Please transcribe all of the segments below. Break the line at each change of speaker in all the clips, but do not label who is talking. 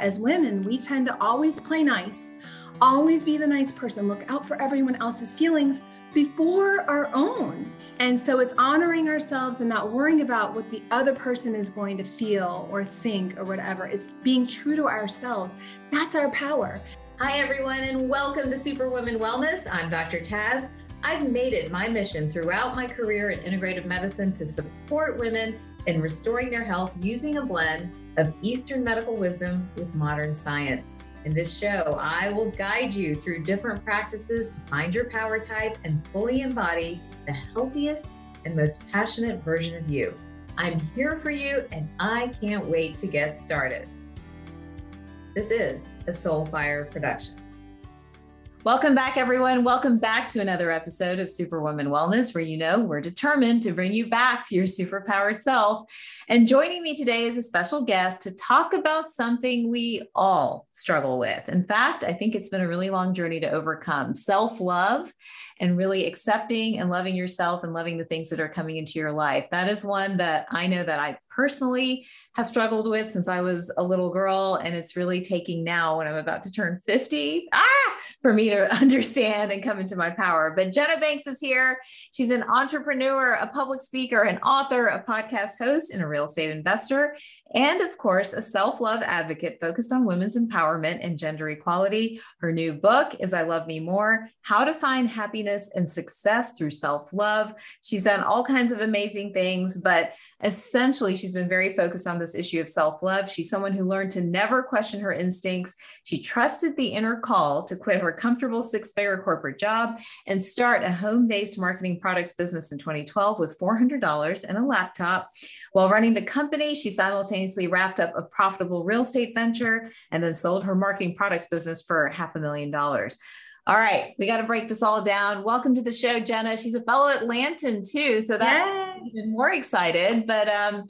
As women, we tend to always play nice, always be the nice person, look out for everyone else's feelings before our own. And so it's honoring ourselves and not worrying about what the other person is going to feel or think or whatever. It's being true to ourselves. That's our power.
Hi, everyone, and welcome to Superwoman Wellness. I'm Dr. Taz. I've made it my mission throughout my career in integrative medicine to support women in restoring their health using a blend of Eastern medical wisdom with modern science. In this show, I will guide you through different practices to find your power type and fully embody the healthiest and most passionate version of you. I'm here for you and I can't wait to get started. This is a Soulfire production. Welcome back, everyone. Welcome back to another episode of Superwoman Wellness, where you know we're determined to bring you back to your superpowered self. And joining me today is a special guest to talk about something we all struggle with. In fact, I think it's been a really long journey to overcome self love and really accepting and loving yourself and loving the things that are coming into your life. That is one that I know that I personally have struggled with since I was a little girl. And it's really taking now when I'm about to turn 50, ah, for me to understand and come into my power. But Jenna Banks is here. She's an entrepreneur, a public speaker, an author, a podcast host, and a real estate investor. And of course, a self love advocate focused on women's empowerment and gender equality. Her new book is I Love Me More How to Find Happiness and Success Through Self Love. She's done all kinds of amazing things, but essentially, she's been very focused on this issue of self love. She's someone who learned to never question her instincts. She trusted the inner call to quit her comfortable six figure corporate job and start a home based marketing products business in 2012 with $400 and a laptop. While running the company, she simultaneously wrapped up a profitable real estate venture and then sold her marketing products business for half a million dollars. All right, we got to break this all down. Welcome to the show, Jenna. She's a fellow Atlantan too, so that's even more excited. But um,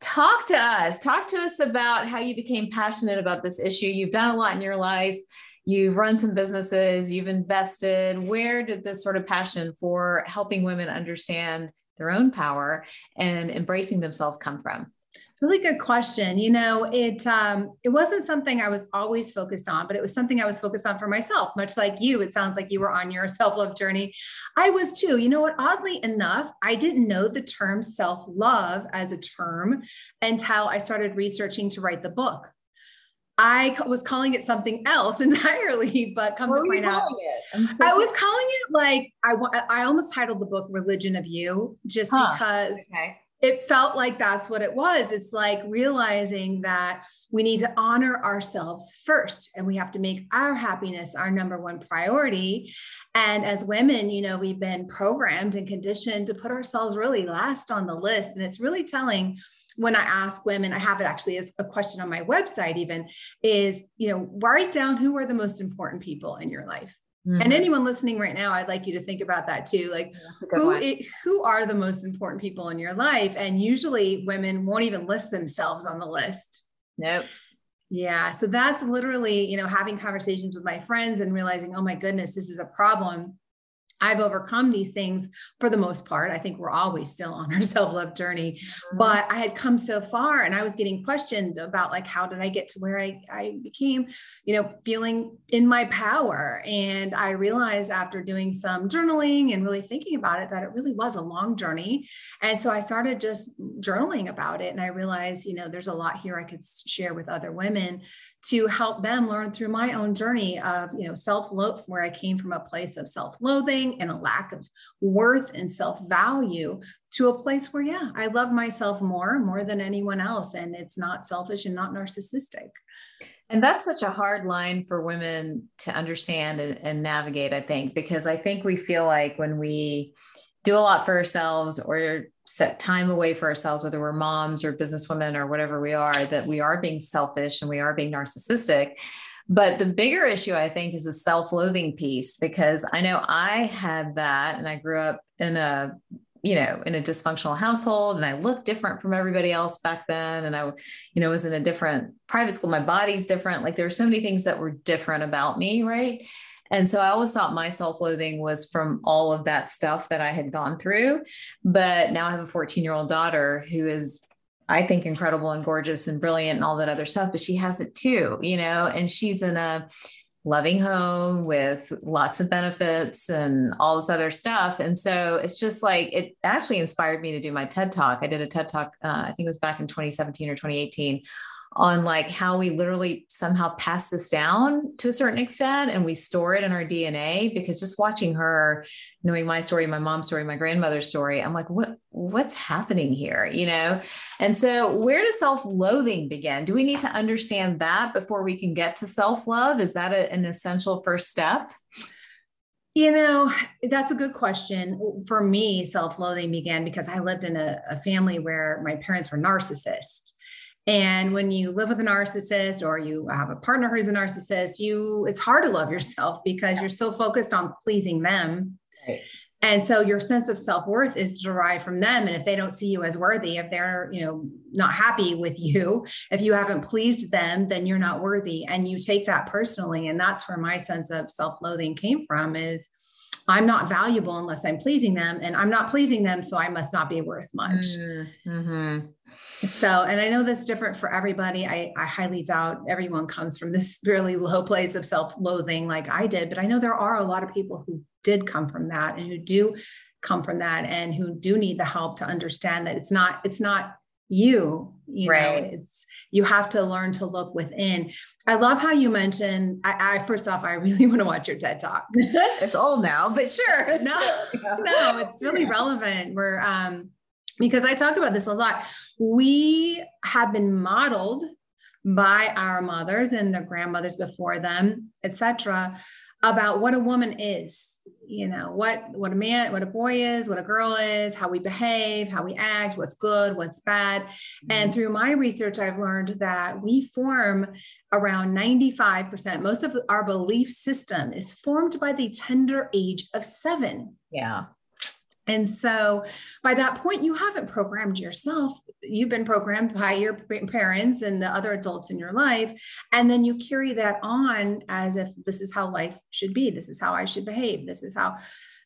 talk to us. Talk to us about how you became passionate about this issue. You've done a lot in your life. You've run some businesses. You've invested. Where did this sort of passion for helping women understand their own power and embracing themselves come from?
Really good question. You know, it um, it wasn't something I was always focused on, but it was something I was focused on for myself. Much like you, it sounds like you were on your self love journey. I was too. You know what? Oddly enough, I didn't know the term self love as a term until I started researching to write the book. I was calling it something else entirely, but come what to find out, I was calling it like I I almost titled the book "Religion of You" just huh. because okay. It felt like that's what it was. It's like realizing that we need to honor ourselves first, and we have to make our happiness our number one priority. And as women, you know, we've been programmed and conditioned to put ourselves really last on the list, and it's really telling when I ask women, I have it actually as a question on my website, even is, you know, write down who are the most important people in your life. Mm-hmm. And anyone listening right now, I'd like you to think about that too. Like who it, who are the most important people in your life? And usually women won't even list themselves on the list.
Nope.
Yeah. So that's literally, you know, having conversations with my friends and realizing, oh my goodness, this is a problem I've overcome these things for the most part. I think we're always still on our self love journey, mm-hmm. but I had come so far and I was getting questioned about like, how did I get to where I, I became, you know, feeling in my power. And I realized after doing some journaling and really thinking about it that it really was a long journey. And so I started just journaling about it. And I realized, you know, there's a lot here I could share with other women to help them learn through my own journey of, you know, self love, where I came from a place of self loathing and a lack of worth and self value to a place where, yeah, I love myself more, more than anyone else. And it's not selfish and not narcissistic.
And that's such a hard line for women to understand and, and navigate, I think, because I think we feel like when we do a lot for ourselves or set time away for ourselves, whether we're moms or businesswomen or whatever we are, that we are being selfish and we are being narcissistic. But the bigger issue, I think, is a self loathing piece because I know I had that and I grew up in a you know in a dysfunctional household and i looked different from everybody else back then and i you know was in a different private school. My body's different. Like there were so many things that were different about me right? And so i always thought my self-loathing was from all of that stuff that i had gone through. But now i have a 14 year old daughter who is I think incredible and gorgeous and brilliant and all that other stuff, but she has it too, you know, and she's in a loving home with lots of benefits and all this other stuff. And so it's just like it actually inspired me to do my TED talk. I did a TED talk, uh, I think it was back in 2017 or 2018 on like how we literally somehow pass this down to a certain extent and we store it in our DNA because just watching her knowing my story my mom's story my grandmother's story I'm like what what's happening here? You know? And so where does self-loathing begin? Do we need to understand that before we can get to self-love? Is that a, an essential first step?
You know, that's a good question. For me, self loathing began because I lived in a, a, family where my parents were narcissists. And when you live with a narcissist or you have a partner who's a narcissist, you it's hard to love yourself because you're so focused on pleasing them. Right. And so your sense of self-worth is derived from them. And if they don't see you as worthy, if they're, you know, not happy with you, if you haven't pleased them, then you're not worthy. And you take that personally. And that's where my sense of self-loathing came from is I'm not valuable unless I'm pleasing them. And I'm not pleasing them, so I must not be worth much. Mm-hmm. So, and I know that's different for everybody. I, I highly doubt everyone comes from this really low place of self loathing like I did, but I know there are a lot of people who did come from that and who do come from that and who do need the help to understand that it's not, it's not you you right. know it's you have to learn to look within i love how you mentioned i, I first off i really want to watch your ted talk
it's old now but sure
no no it's really relevant we're um because I talk about this a lot. We have been modeled by our mothers and their grandmothers before them, etc., about what a woman is. You know what what a man, what a boy is, what a girl is, how we behave, how we act, what's good, what's bad. Mm-hmm. And through my research, I've learned that we form around 95%. Most of our belief system is formed by the tender age of seven.
Yeah.
And so by that point, you haven't programmed yourself. You've been programmed by your parents and the other adults in your life. And then you carry that on as if this is how life should be. This is how I should behave. This is how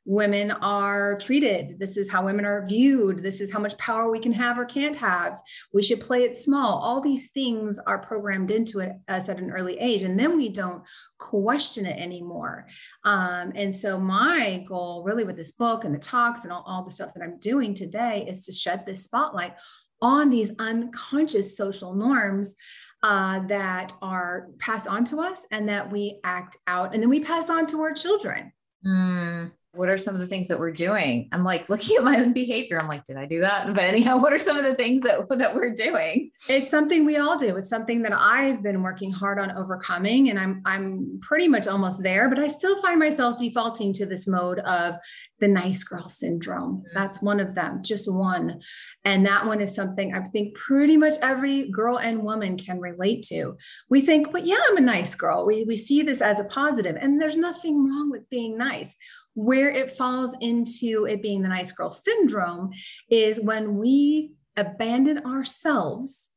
women are treated. This is how women are viewed. This is how much power we can have or can't have. We should play it small. All these things are programmed into it, us at an early age. And then we don't question it anymore. Um, and so, my goal really with this book and the talks and all, all the stuff that I'm doing today is to shed this spotlight on these unconscious social norms uh, that are passed on to us and that we act out and then we pass on to our children.
Mm what are some of the things that we're doing? I'm like looking at my own behavior. I'm like, did I do that? But anyhow, what are some of the things that, that we're doing?
It's something we all do. It's something that I've been working hard on overcoming. And I'm I'm pretty much almost there, but I still find myself defaulting to this mode of the nice girl syndrome. Mm-hmm. That's one of them, just one. And that one is something I think pretty much every girl and woman can relate to. We think, but yeah, I'm a nice girl. We, we see this as a positive, and there's nothing wrong with being nice where it falls into it being the nice girl syndrome is when we abandon ourselves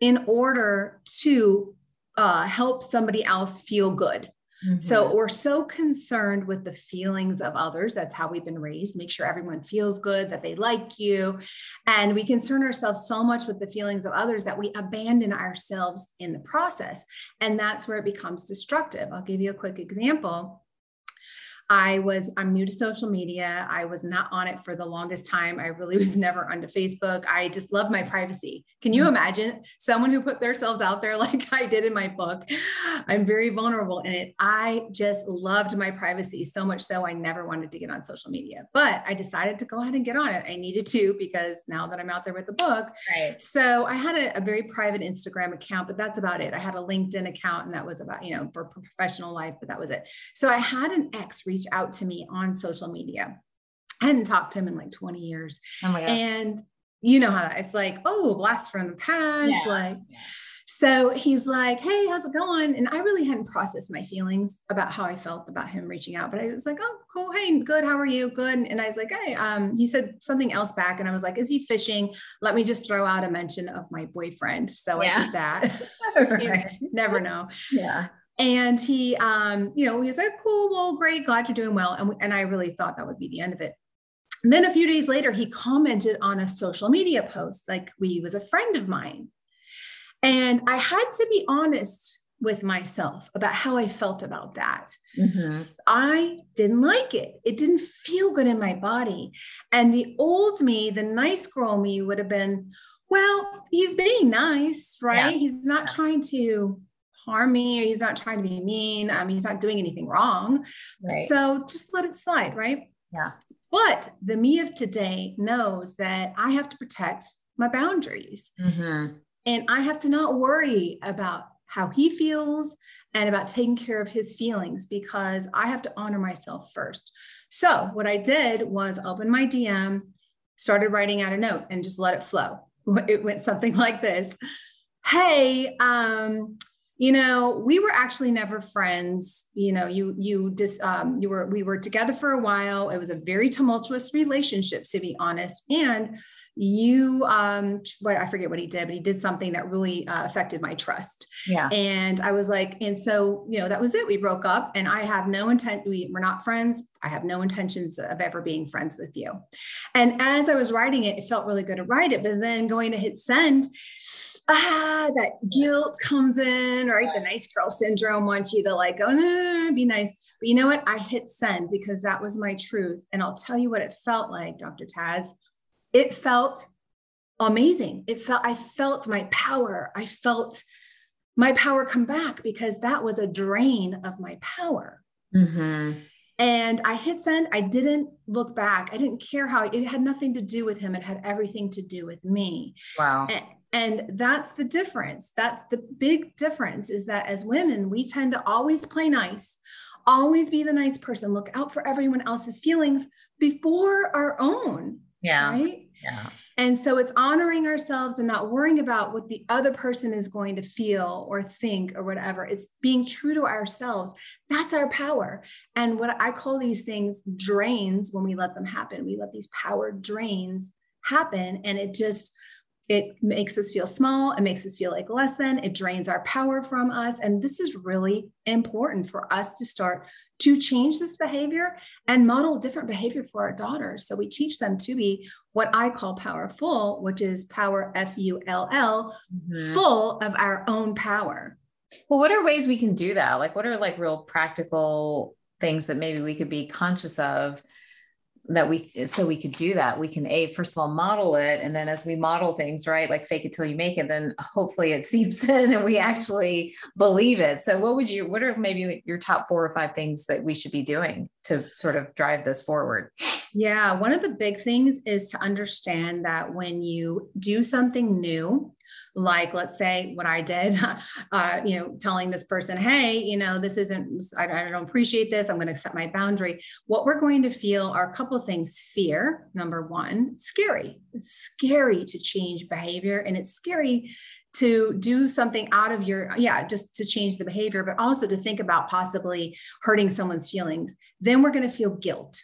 in order to uh, help somebody else feel good. Mm-hmm. So we're so concerned with the feelings of others. That's how we've been raised. Make sure everyone feels good, that they like you. And we concern ourselves so much with the feelings of others that we abandon ourselves in the process. And that's where it becomes destructive. I'll give you a quick example. I was, I'm new to social media. I was not on it for the longest time. I really was never onto Facebook. I just love my privacy. Can you mm. imagine someone who put themselves out there like I did in my book? I'm very vulnerable in it. I just loved my privacy so much so I never wanted to get on social media, but I decided to go ahead and get on it. I needed to because now that I'm out there with the book.
Right.
So I had a, a very private Instagram account, but that's about it. I had a LinkedIn account and that was about, you know, for professional life, but that was it. So I had an ex reach out to me on social media. I hadn't talked to him in like 20 years.
Oh my gosh.
And you know how that it's like, oh, blast from the past. Yeah. Like, yeah. so he's like, hey, how's it going? And I really hadn't processed my feelings about how I felt about him reaching out, but I was like, oh, cool. Hey, good. How are you? Good. And I was like, hey, um, he said something else back. And I was like, is he fishing? Let me just throw out a mention of my boyfriend. So yeah. I did that. right. never know.
Yeah
and he, um, you know, he was like, cool, well, great, glad you're doing well. And, we, and I really thought that would be the end of it. And then a few days later, he commented on a social media post, like we was a friend of mine. And I had to be honest with myself about how I felt about that. Mm-hmm. I didn't like it. It didn't feel good in my body. And the old me, the nice girl me, would have been, well, he's being nice, right? Yeah. He's not yeah. trying to harm me or he's not trying to be mean. Um, he's not doing anything wrong. Right. So just let it slide, right?
Yeah.
But the me of today knows that I have to protect my boundaries. Mm-hmm. And I have to not worry about how he feels and about taking care of his feelings because I have to honor myself first. So, what I did was open my DM, started writing out a note, and just let it flow. It went something like this Hey, um, you know we were actually never friends you know you you just um, you were we were together for a while. It was a very tumultuous relationship to be honest. And you um what i forget what he did but he did something that really uh, affected my trust.
Yeah.
And i was like and so you know that was it. We broke up and i have no intent we, we're not friends. I have no intentions of ever being friends with you. And as i was writing it it felt really good to write it but then going to hit send ah, that guilt comes in, right? The nice girl syndrome wants you to like go, no, be nice. But you know what? I hit send because that was my truth. And I'll tell you what it felt like, Dr. Taz. It felt amazing. It felt, I felt my power. I felt my power come back because that was a drain of my power. Mm-hmm. And I hit send. I didn't look back. I didn't care how it had nothing to do with him. It had everything to do with me.
Wow.
And, and that's the difference. That's the big difference is that as women, we tend to always play nice, always be the nice person, look out for everyone else's feelings before our own.
Yeah.
Right.
Yeah.
And so it's honoring ourselves and not worrying about what the other person is going to feel or think or whatever. It's being true to ourselves. That's our power. And what I call these things drains when we let them happen. We let these power drains happen. And it just, it makes us feel small. It makes us feel like less than. It drains our power from us. And this is really important for us to start to change this behavior and model different behavior for our daughters. So we teach them to be what I call powerful, which is power F U L L, mm-hmm. full of our own power.
Well, what are ways we can do that? Like, what are like real practical things that maybe we could be conscious of that we so we could do that. We can a first of all model it and then as we model things right like fake it till you make it then hopefully it seeps in and we actually believe it. So what would you what are maybe your top four or five things that we should be doing to sort of drive this forward?
Yeah one of the big things is to understand that when you do something new like let's say what i did uh, you know telling this person hey you know this isn't I, I don't appreciate this. I'm going to set my boundary. What we're going to feel are a couple things. Fear number one scary. It's scary to change behavior and it's scary to do something out of your yeah just to change the behavior but also to think about possibly hurting someone's feelings. Then we're going to feel guilt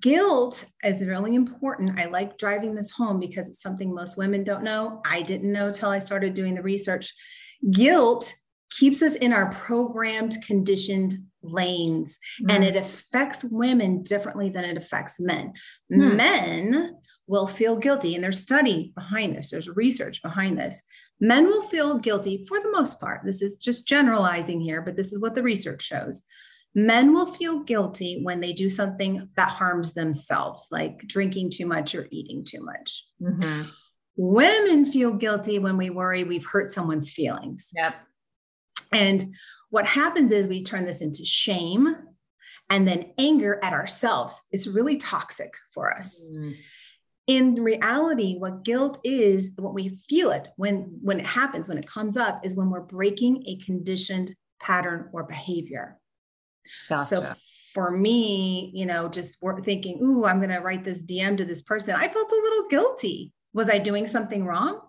Guilt is really important. I like driving this home because it's something most women don't know. I didn't know till I started doing the research. Guilt keeps us in our programmed, conditioned lanes, mm. and it affects women differently than it affects men. Mm. Men will feel guilty, and there's study behind this, there's research behind this. Men will feel guilty for the most part. This is just generalizing here, but this is what the research shows Men will feel guilty when they do something that harms themselves, like drinking too much or eating too much. Mm-hmm. Women feel guilty when we worry we've hurt someone's feelings.
Yep.
And what happens is we turn this into shame and then anger at ourselves. It's really toxic for us. Mm. In reality, what guilt is, what we feel it when when it happens, when it comes up, is when we're breaking a conditioned pattern or behavior. Gotcha. So for me, you know, just thinking, ooh, I'm going to write this DM to this person, I felt a little guilty. Was I doing something wrong?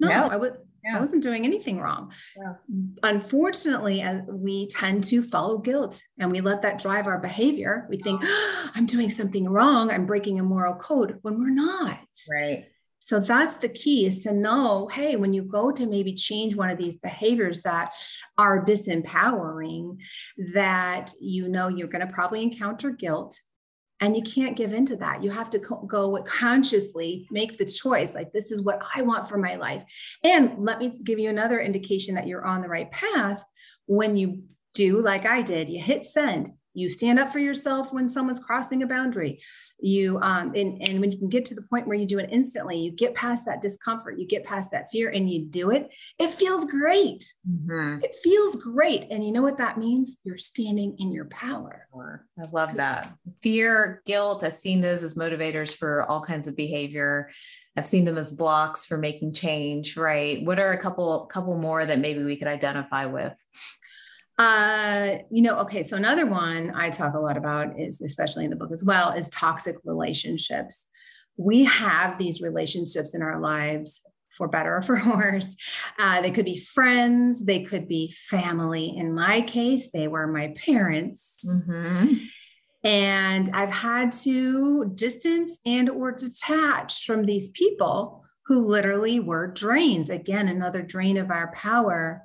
No, I would. Yeah. I wasn't doing anything wrong. Yeah. Unfortunately, we tend to follow guilt and we let that drive our behavior. We think, oh, I'm doing something wrong. I'm breaking a moral code when we're not.
Right.
So that's the key is to know, hey, when you go to maybe change one of these behaviors that are disempowering, that you know you're going to probably encounter guilt. and you can't give into that. You have to co- go consciously make the choice like this is what i want for my life. And let me give you another indication that you're on the right path. When you do like i did you hit send you stand up for yourself when someone's crossing a boundary. You um and, and when you can get to the point where you do it instantly you get past that discomfort you get past that fear and you do it it feels great. Mm-hmm. it feels great. And you know what that means? You're standing in your power.
I love that. Fear guilt i've seen those as motivators for all kinds of behavior. I've seen them as blocks for making change, right? What are a couple couple more that maybe we could identify with?
Uh, you know, okay, so another one I talk a lot about is, especially in the book as well, is toxic relationships. We have these relationships in our lives for better or for worse. Uh, they could be friends, they could be family. In my case, they were my parents. Mm-hmm. And I've had to distance and or detach from these people who literally were drains. Again, another drain of our power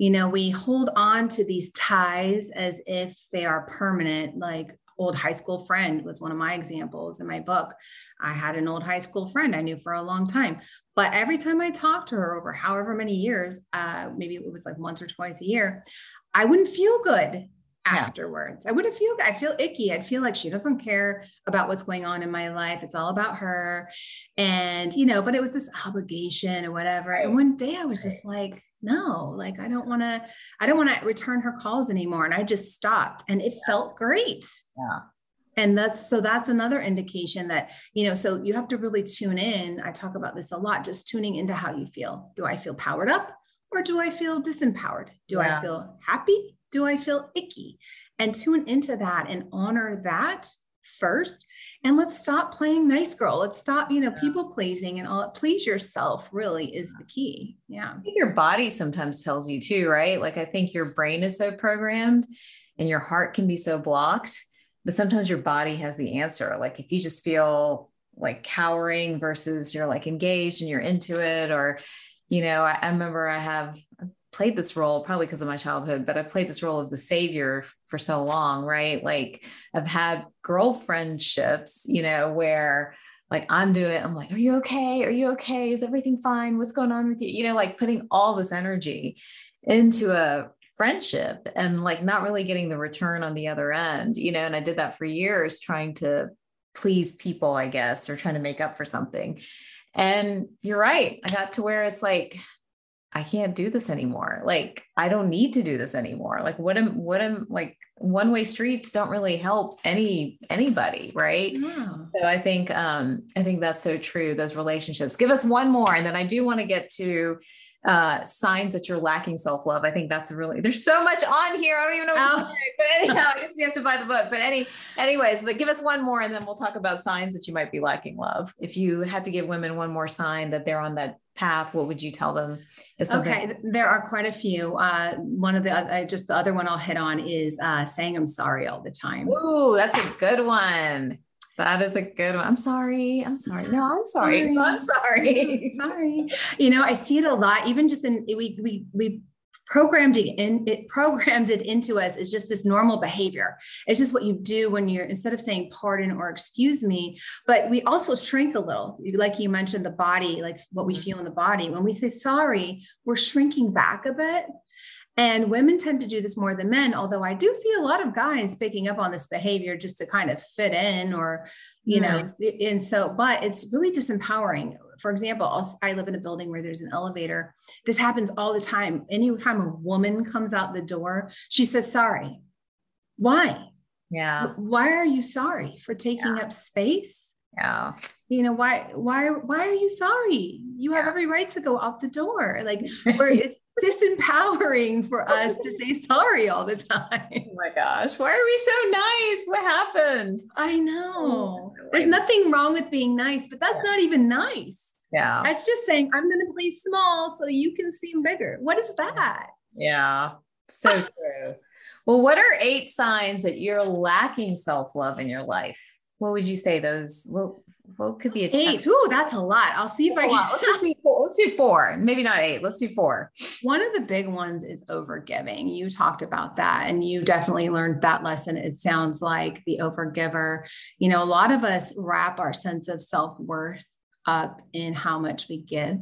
you know we hold on to these ties as if they are permanent like old high school friend was one of my examples in my book i had an old high school friend i knew for a long time but every time i talked to her over however many years uh, maybe it was like once or twice a year i wouldn't feel good afterwards. Yeah. I wouldn't feel I feel icky. I'd feel like she doesn't care about what's going on in my life. It's all about her. And you know, but it was this obligation or whatever. Right. And one day I was right. just like, no, like I don't want to I don't want to return her calls anymore and I just stopped and it yeah. felt great.
Yeah.
And that's so that's another indication that, you know, so you have to really tune in. I talk about this a lot, just tuning into how you feel. Do I feel powered up or do I feel disempowered? Do yeah. I feel happy do I feel icky? And tune into that and honor that first. And let's stop playing nice girl. Let's stop, you know, people pleasing and all please yourself really is the key. Yeah.
Your body sometimes tells you too, right? Like I think your brain is so programmed and your heart can be so blocked, but sometimes your body has the answer. Like if you just feel like cowering versus you're like engaged and you're into it, or, you know, I, I remember I have played this role probably because of my childhood, but I played this role of the savior for so long, right? Like I've had girlfriendships, you know, where like I'm doing, I'm like, are you okay? Are you okay? Is everything fine? What's going on with you? You know, like putting all this energy into a friendship and like not really getting the return on the other end, you know, and I did that for years trying to please people, I guess, or trying to make up for something. And you're right. I got to where it's like, I can't do this anymore. Like, I don't need to do this anymore. Like, what am, what am, like, one way streets don't really help any, anybody. Right. Yeah. So I think, um, I think that's so true. Those relationships. Give us one more. And then I do want to get to, uh, signs that you're lacking self love. I think that's really there's so much on here. I don't even know what oh. to say. But anyhow, I guess we have to buy the book. But any, anyways, but give us one more, and then we'll talk about signs that you might be lacking love. If you had to give women one more sign that they're on that path, what would you tell them?
okay, there are quite a few. Uh, one of the uh, just the other one I'll hit on is uh, saying I'm sorry all the time.
Ooh, that's a good one. That is a good one. I'm sorry. I'm sorry. No, I'm sorry. sorry. I'm sorry.
sorry. You know, I see it a lot, even just in we we we programmed it in it programmed it into us is just this normal behavior. It's just what you do when you're instead of saying pardon or excuse me but we also shrink a little. Like you mentioned the body like what we mm-hmm. feel in the body. When we say sorry we're shrinking back a bit. And women tend to do this more than men, although I do see a lot of guys picking up on this behavior just to kind of fit in or, you know, and so, but it's really disempowering. For example, I live in a building where there's an elevator. This happens all the time. Anytime a woman comes out the door, she says, sorry. Why?
Yeah.
Why are you sorry for taking yeah. up space?
Yeah.
You know, why, why, why are you sorry? You have every right to go out the door. Like, where it's, disempowering for us to say sorry all the time.
Oh my gosh, why are we so nice? What happened?
I know. Oh, There's nothing wrong with being nice, but that's not even nice.
Yeah.
That's just saying, I'm going to play small so you can seem bigger. What is that?
Yeah. So true. Well, what are eight signs that you're lacking self love in your life? What would you say those? Well, what could be a
eight? Ooh, that's a lot. I'll see if I can.
Let's do four. Let's do four. Maybe not eight. Let's do four.
One of the big ones is overgiving. You talked about that, and you definitely learned that lesson. It sounds like the overgiver. You know, a lot of us wrap our sense of self worth up in how much we give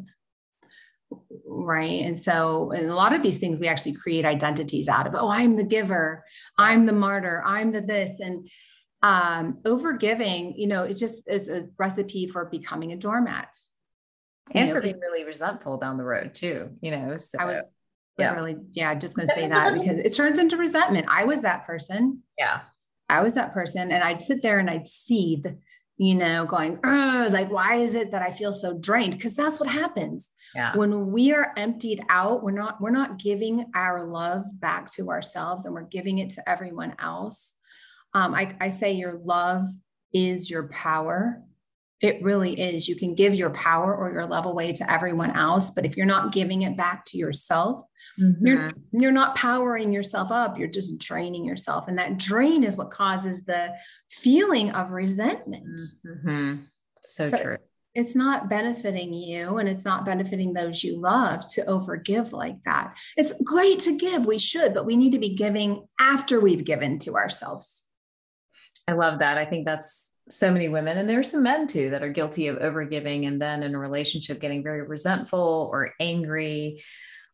right? And so and a lot of these things we actually create identities out of oh i'm the giver. I'm the martyr. I'm the this. And um over giving you know it just is a recipe for becoming a doormat.
And you for being really resentful down the road too you know so
i was yeah. really yeah just gonna say that because it turns into resentment. I was that person.
Yeah.
I was that person and i'd sit there and i'd seethe you know, going, oh, like, why is it that I feel so drained? Because that's what happens.
Yeah.
When we are emptied out, we're not, we're not giving our love back to ourselves and we're giving it to everyone else. Um, I, I say your love is your power. It really is. You can give your power or your love away to everyone else, but if you're not giving it back to yourself, mm-hmm. you're you're not powering yourself up. You're just draining yourself, and that drain is what causes the feeling of resentment.
Mm-hmm. So, so true.
It's not benefiting you and it's not benefiting those you love to overgive like that. It's great to give, we should, but we need to be giving after we've given to ourselves.
I love that. I think that's so many women, and there's some men too that are guilty of overgiving and then in a relationship getting very resentful or angry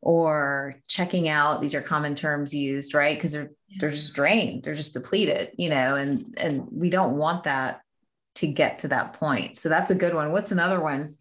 or checking out. These are common terms used, right? Because they're they're just drained, they're just depleted, you know, and and we don't want that to get to that point. So that's a good one. What's another one?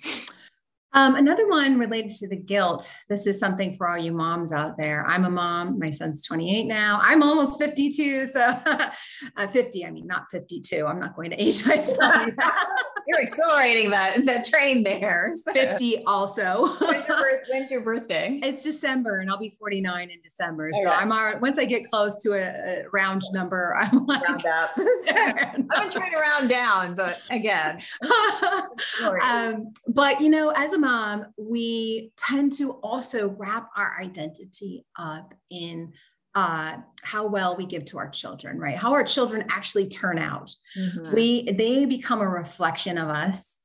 Um, another one related to the guilt. This is something for all you moms out there. I'm a mom. My son's 28 now. I'm almost 52. So uh, 50, I mean, not 52. I'm not going to age myself.
You're accelerating that, that train there.
So. 50 also.
when's, your birth, when's, your birthday?
It's December and I'll be 49 in December. So I'm already, once I get close to a, a round number, I'm like,
round up. I've been trying to round down, but again.
um, but you know, as a mom, we tend to also wrap our identity up in uh, how well we give to our children, right? How our children actually turn out. Mm-hmm. We they become a reflection of us.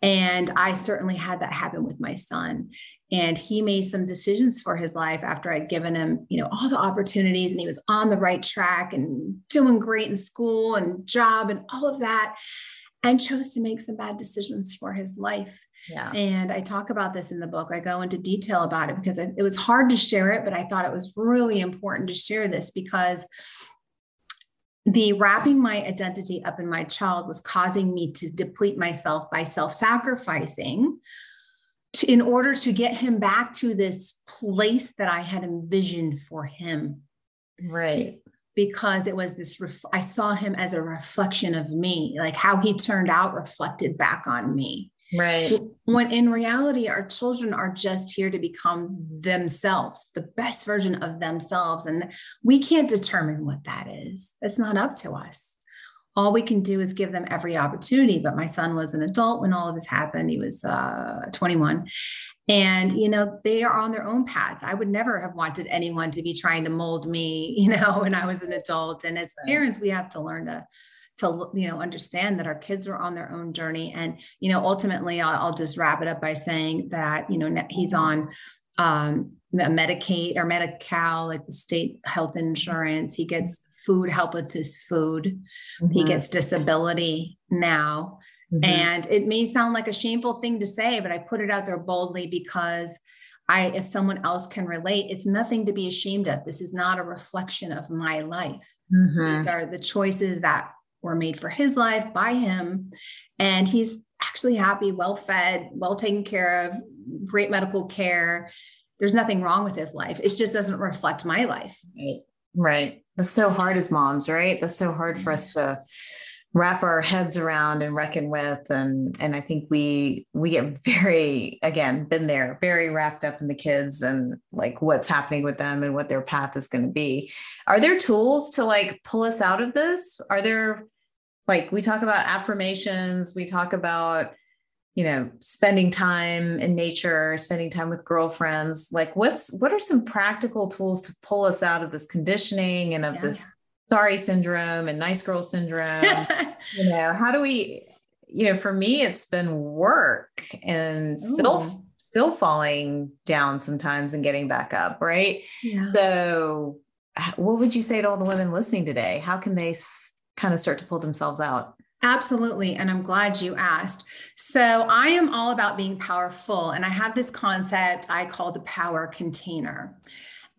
And I certainly had that happen with my son. And he made some decisions for his life after I'd given him, you know, all the opportunities and he was on the right track and doing great in school and job and all of that and chose to make some bad decisions for his life.
Yeah.
And I talk about this in the book. I go into detail about it because it, was hard to share it, but I thought it was really important to share this because the wrapping my identity up in my child was causing me to deplete myself by self sacrificing in order to get him back to this place that I had envisioned for him.
Right
because it was this ref- i saw him as a reflection of me like how he turned out reflected back on me.
Right.
When in reality our children are just here to become themselves the best version of themselves and we can't determine what that is. It's not up to us. All we can do is give them every opportunity but my son was an adult when all of this happened. He was uh, 21 and you know they are on their own path. I would never have wanted anyone to be trying to mold me you know when i was an adult. And as parents we have to learn to to you know understand that our kids are on their own journey. And you know ultimately i'll, I'll just wrap it up by saying that you know he's on um, medicaid or medi-cal like the state health insurance. He gets food help with his food. Mm-hmm. he gets disability now Mm-hmm. And it may sound like a shameful thing to say, but I put it out there boldly because I, if someone else can relate, it's nothing to be ashamed of. This is not a reflection of my life. Mm-hmm. These are the choices that were made for his life by him. And he's actually happy, well fed, well taken care of, great medical care. There's nothing wrong with his life. It just doesn't reflect my life.
Right. Right. That's so hard as moms, right? That's so hard for us to wrap our heads around and reckon with and and i think we we get very again been there very wrapped up in the kids and like what's happening with them and what their path is going to be. Are there tools to like pull us out of this? Are there like we talk about affirmations we talk about you know spending time in nature spending time with girlfriends. Like what's what are some practical tools to pull us out of this conditioning and of yeah. this sorry syndrome and nice girl syndrome you know how do we you know, for me, it's been work and Ooh. still still falling down sometimes and getting back up, right? Yeah. So, what would you say to all the women listening today? How can they s- kind of start to pull themselves out?
Absolutely. And I'm glad you asked. So, I am all about being powerful. And I have this concept I call the power container.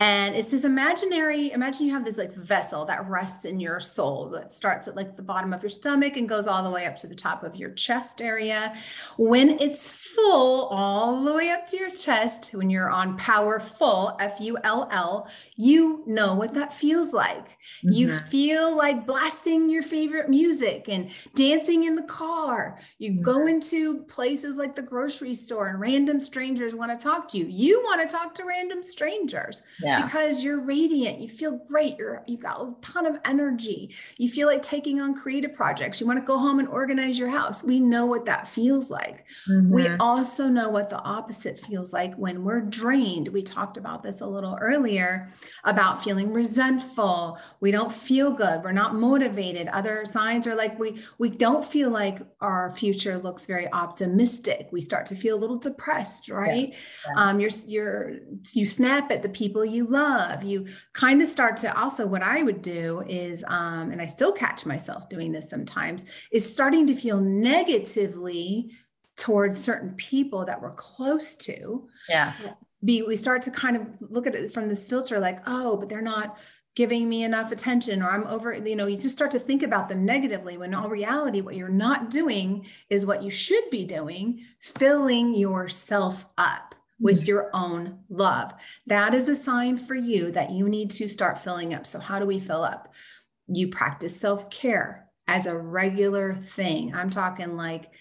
And it's this imaginary, imagine you have this like vessel that rests in your soul that starts at like the bottom of your stomach and goes all the way up to the top of your chest area. When it's full, all the way up to your chest, when you're on power full, F U L L, you know what that feels like. Mm-hmm. You feel like blasting your favorite music and dancing in the car. You mm-hmm. go into places like the grocery store and random strangers want to talk to you. You want to talk to random strangers. Yeah yeah. because you're radiant. You feel great. You're you've got a ton of energy. You feel like taking on creative projects. You want to go home and organize your house. We know what that feels like. Mm-hmm. We also know what the opposite feels like when we're drained. We talked about this a little earlier about feeling resentful. We don't feel good. We're not motivated. Other signs are like we we don't feel like our future looks very optimistic. We start to feel a little depressed, right? Yeah. Yeah. Um, you're you're you snap at the people you you love you kind of start to also what i would do is um, and i still catch myself doing this sometimes is starting to feel negatively towards certain people that we're close to.
Yeah.
Be we start to kind of look at it from this filter like oh but they're not giving me enough attention or i'm over you know you just start to think about them negatively when in all reality what you're not doing is what you should be doing filling yourself up with your own love. That is a sign for you that you need to start filling up. So, how do we fill up? You practice self care as a regular thing. I'm talking like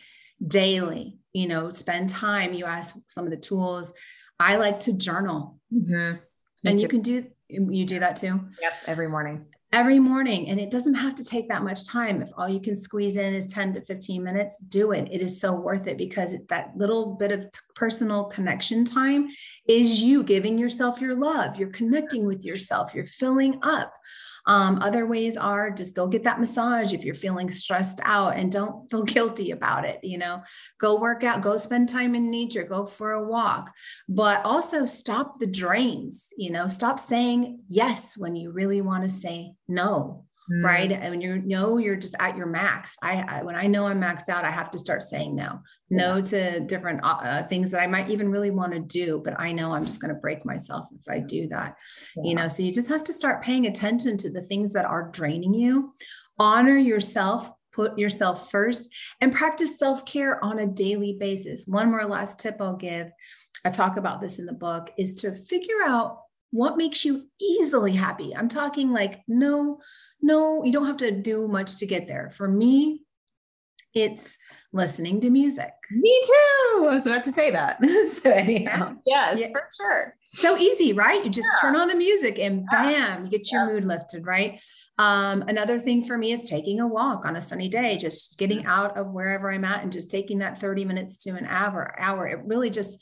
daily, you know, spend time. You ask some of the tools. I like to journal. Mm-hmm. And you can do you do that too?
Yep, every morning
every morning and it doesn't have to take that much time. If all you can squeeze in is 10 to 15 minutes do it. It is so worth it because that little bit of personal connection time is you giving yourself your love. You're connecting with yourself. You're filling up. Um, other ways are just go get that massage if you're feeling stressed out and don't feel guilty about it. You know, go work out, go spend time in nature, go for a walk, but also stop the drains. You know, stop saying yes when you really want to say no mm. right? And when you know you're just at your max, I, I, when I know I'm maxed out, I have to start saying no, no yeah. to different uh, uh, things that I might even really want to do, but I know I'm just going to break myself if I do that. Yeah. You know, so you just have to start paying attention to the things that are draining you. Honor yourself, put yourself first, and practice self care on a daily basis. One more last tip I'll give. I talk about this in the book is to figure out what makes you easily happy. I'm talking like no no, you don't have to do much to get there. For me, it's listening to music.
Me too. I was about to say that. so anyhow, yes, yeah. for sure.
So easy, right? You just yeah. turn on the music and bam, you get your yeah. mood lifted, right? Um, another thing for me is taking a walk on a sunny day, just getting mm-hmm. out of wherever I'm at and just taking that 30 minutes to an hour. Hour. It really just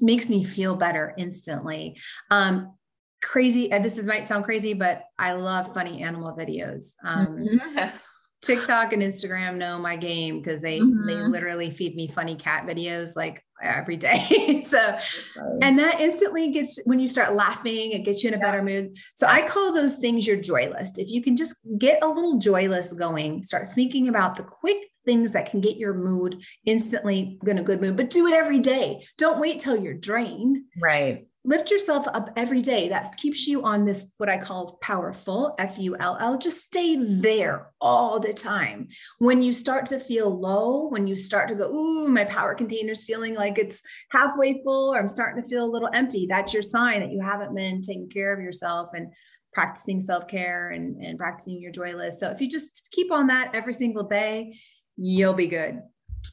makes me feel better instantly. Um, crazy this is might sound crazy but i love funny animal videos. Um, mm-hmm. tiktok and instagram know my game because they mm-hmm. they literally feed me funny cat videos like every day. So and that instantly gets when you start laughing it gets you in a yeah. better mood. So i call those things your joy list. If you can just get a little joy list going start thinking about the quick things that can get your mood instantly in a good mood but do it every day. Don't wait till you're drained.
Right
lift yourself up every day. That keeps you on this, what I call powerful, F U L L. Just stay there all the time. When you start to feel low, when you start to go, ooh, my power container's feeling like it's halfway full, or I'm starting to feel a little empty, that's your sign that you haven't been taking care of yourself and practicing self care and, and practicing your joy list. So if you just keep on that every single day, you'll be good.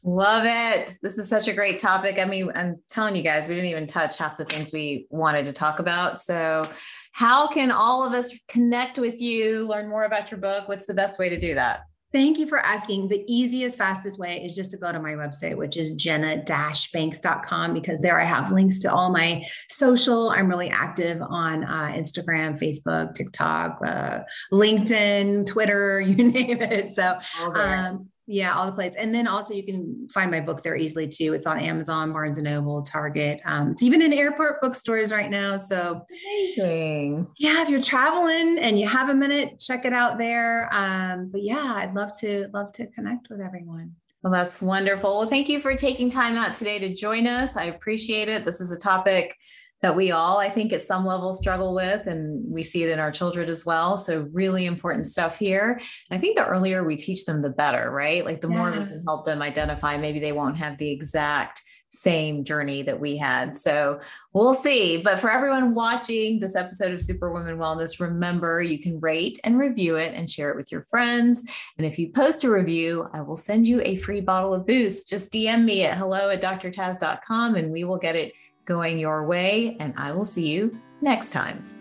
Love it. This is such a great topic. I mean, I'm telling you guys, we didn't even touch half the things we wanted to talk about. So, how can all of us connect with you, learn more about your book? What's the best way to do that?
Thank you for asking. The easiest, fastest way is just to go to my website, which is jenna-banks.com, because there I have links to all my social. I'm really active on uh, Instagram, Facebook, TikTok, uh, LinkedIn, Twitter, you name it. So, um, Yeah, all the places. And then also you can find my book there easily too. It's on Amazon, Barnes and Noble, Target. Um, it's even in airport bookstores right now. So
amazing.
Yeah, if you're traveling and you have a minute, check it out there. Um, but yeah, I'd love to love to connect with everyone.
Well, that's wonderful. Well, thank you for taking time out today to join us. I appreciate it. This is a topic that we all, I think, at some level struggle with, and we see it in our children as well. So, really important stuff here. And I think the earlier we teach them, the better, right? Like the yeah. more we can help them identify, maybe they won't have the exact same journey that we had. So we'll see. But for everyone watching this episode of Superwoman Wellness, remember you can rate and review it and share it with your friends. And if you post a review, I will send you a free bottle of boost. Just DM me at hello at drtaz.com and we will get it going your way. And I will see you next time.